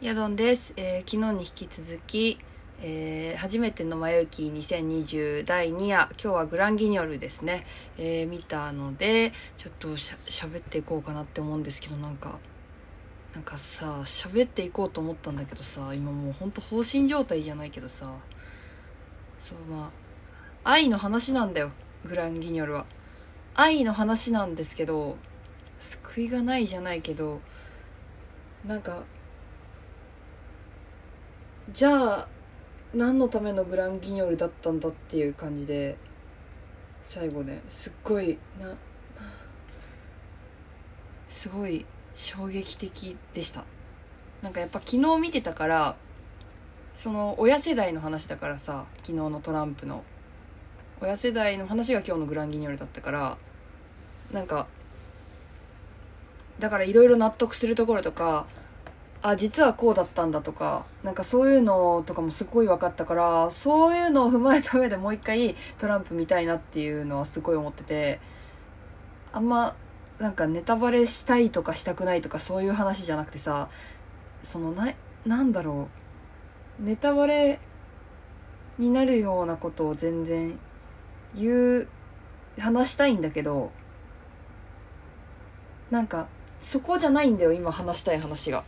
ヤドンです、えー昨日に引き続き、えー初めての「まゆき2020第2夜」今日はグランギニョルですね、えー見たのでちょっとしゃ喋っていこうかなって思うんですけどなんかなんかさ喋っていこうと思ったんだけどさ今もうほんと放心状態じゃないけどさ。そうまあ愛の話なんだよグランギニョルは。愛の話なんですけど救いがないじゃないけどなんかじゃあ何のためのグランギニョルだったんだっていう感じで最後ねすっごいなすごい衝撃的でした。なんかやっぱ昨日見てたからその親世代の話だからさ昨日のトランプの。親世代の話が今日のグランギニョルだったからなんかだからいろいろ納得するところとかあ実はこうだったんだとかなんかそういうのとかもすごい分かったからそういうのを踏まえた上でもう一回トランプ見たいなっていうのはすごい思っててあんまなんかネタバレしたいとかしたくないとかそういう話じゃなくてさそのななんだろうネタバレになるようなことを全然言う話したいんだけどなんかそこじゃないんだよ今話したい話が。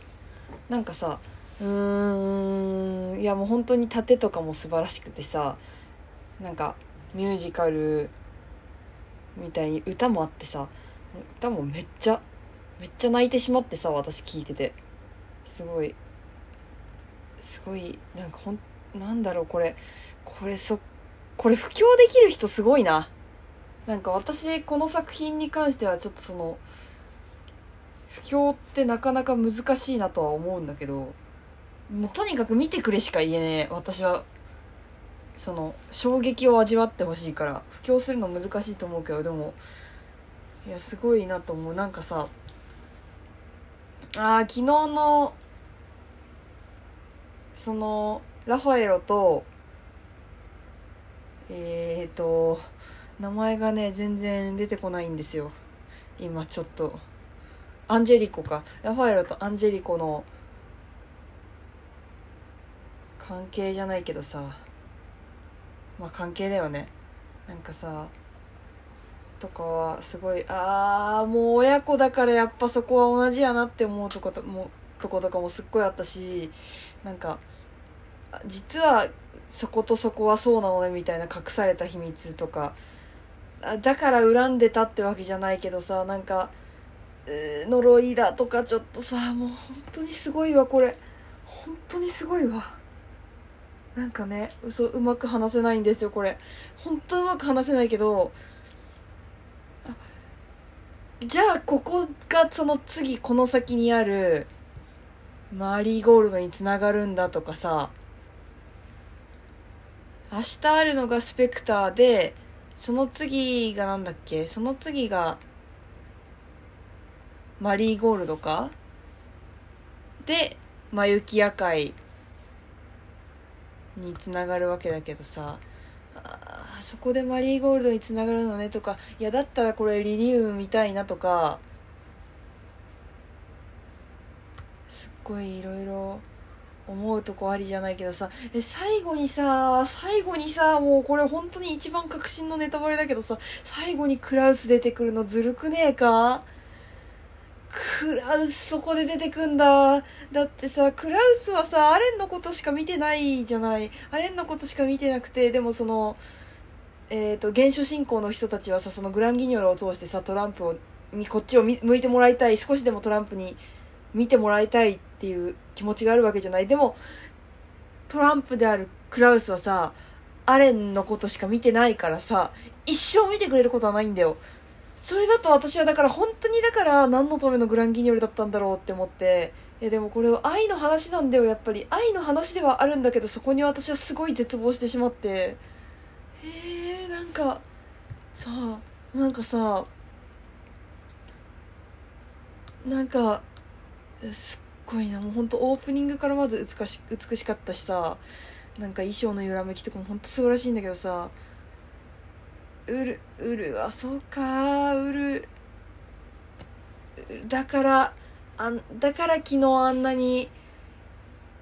なんかさうーんいやもう本当に盾とかも素晴らしくてさなんかミュージカルみたいに歌もあってさ歌もめっちゃめっちゃ泣いてしまってさ私聞いてて。すごいすごいなんかほんなんだろうこれこれそこれ布教できる人すごいな。なんか私この作品に関してはちょっとその布教ってなかなか難しいなとは思うんだけどもうとにかく見てくれしか言えねえ。私はその衝撃を味わってほしいから布教するの難しいと思うけどでもいやすごいなと思う。なんかさあー昨日のそのラファエロとえーと名前がね全然出てこないんですよ。今ちょっと。アンジェリコか。ラファエロとアンジェリコの関係じゃないけどさ。まあ関係だよね。なんかさとかはすごいああもう親子だからやっぱそこは同じやなって思うとこともとことかもすっごいあったしなんか実はそことそこはそうなのねみたいな隠された秘密とかだから恨んでたってわけじゃないけどさなんか呪いだとかちょっとさもう本当にすごいわこれ。本当にすごいわ。なんかね嘘うまく話せないんですよこれ。本当うまく話せないけどじゃあここがその次この先にあるマリーゴールドにつながるんだとかさ明日あるのがスペクターでその次がなんだっけ？その次がマリーゴールドか？で「まゆき夜会」につながるわけだけどさあそこでマリーゴールドにつながるのねとかいやだったらこれリリウム見たいなとかすっごいいろいろ思うとこありじゃないけどさえ最後にさ最後にさもうこれ本当に一番確信のネタバレだけどさ最後にクラウス出てくるのずるくねえか？クラウスそこで出てくんだ。だってさクラウスはさアレンのことしか見てないじゃない。アレンのことしか見てなくてでもそのえっ、と原初信仰の人たちはさそのグランギニョルを通してさトランプをにこっちを向いてもらいたい。少しでもトランプに見てもらいたいっていう気持ちがあるわけじゃない。でもトランプであるクラウスはさアレンのことしか見てないからさ一生見てくれることはないんだよ。それだと私はだから本当にだから何のためのグランギニョルだったんだろうって思っていやでもこれは愛の話なんだよ。やっぱり愛の話ではあるんだけどそこに私はすごい絶望してしまって。へえなんかさなんかさなんかすっごいな。もう本当オープニングからまず美し美しかったしさ。なんか衣装の揺らめきとかも本当素晴らしいんだけどさ。ウルウルはそうか。ウルだからあだから昨日あんなに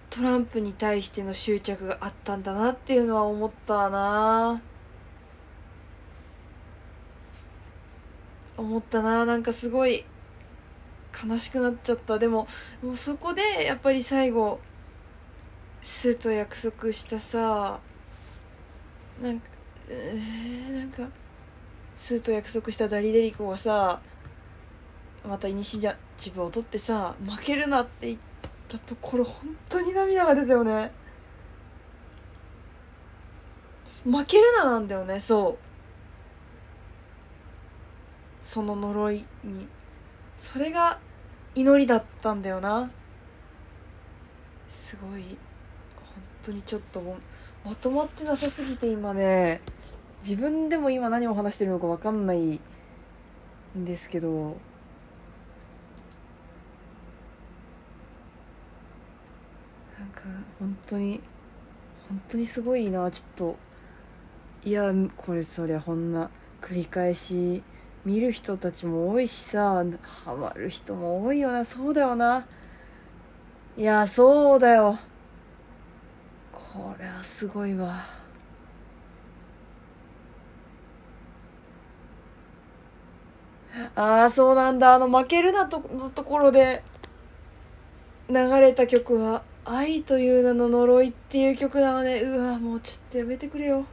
トランプに対しての執着があったんだなっていうのは思ったな。思ったな。なんかすごい悲しくなっちゃった。でももうそこでやっぱり最後スーと約束したさ。なんかえー、なんかスーと約束したダリデリコがさまたイニシチブを取ってさ負けるなって言ったところ本当に涙が出たよね。負けるななんだよねそう。その呪いに。それが祈りだったんだよな。すごい本当にちょっとまとまってなさすぎて今ね自分でも今何を話してるのか分かんないんですけどなんか本当に本当にすごいなちょっと。いやこれそりゃこんな繰り返し見る人たちも多いしさハマる人も多いよな。そうだよな。いやそうだよ。これはすごいわ。ああそうなんだ。あの負けるなとのところで流れた曲は「愛という名の呪い」っていう曲なのでうわもうちょっとやめてくれよ。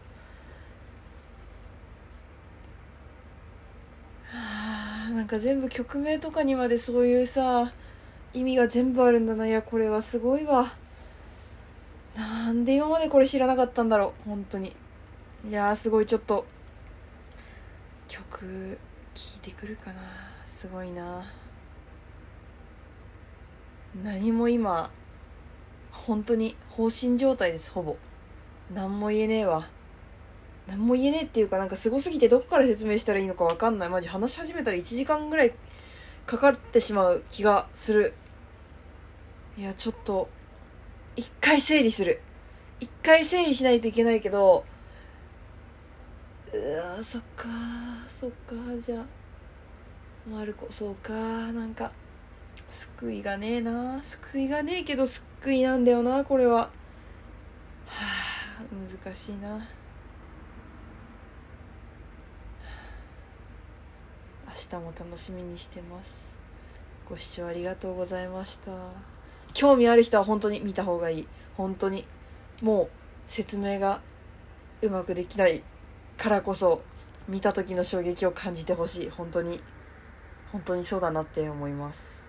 なんか全部曲名とかにまでそういうさ意味が全部あるんだな。いやこれはすごいわ。なんで今までこれ知らなかったんだろう。本当に。いやーすごいちょっと。曲聴いてくるかな。すごいな。何も今本当に放心状態ですほぼ。何も言えねえわ。何も言えねえっていうかなんかすごすぎてどこから説明したらいいのか分かんない。マジ話し始めたら1時間ぐらいかかってしまう気がする。いやちょっと一回整理する。一回整理しないといけないけどうわそっかそっかじゃあマルコそうかなんか救いがねえな救いがねえけど救いなんだよなこれは。はあ難しいな。明日も楽しみにしてます。ご視聴ありがとうございました。興味ある人は本当に見た方がいい。本当に。もう説明がうまくできないからこそ見た時の衝撃を感じてほしい。本当に。本当にそうだなって思います。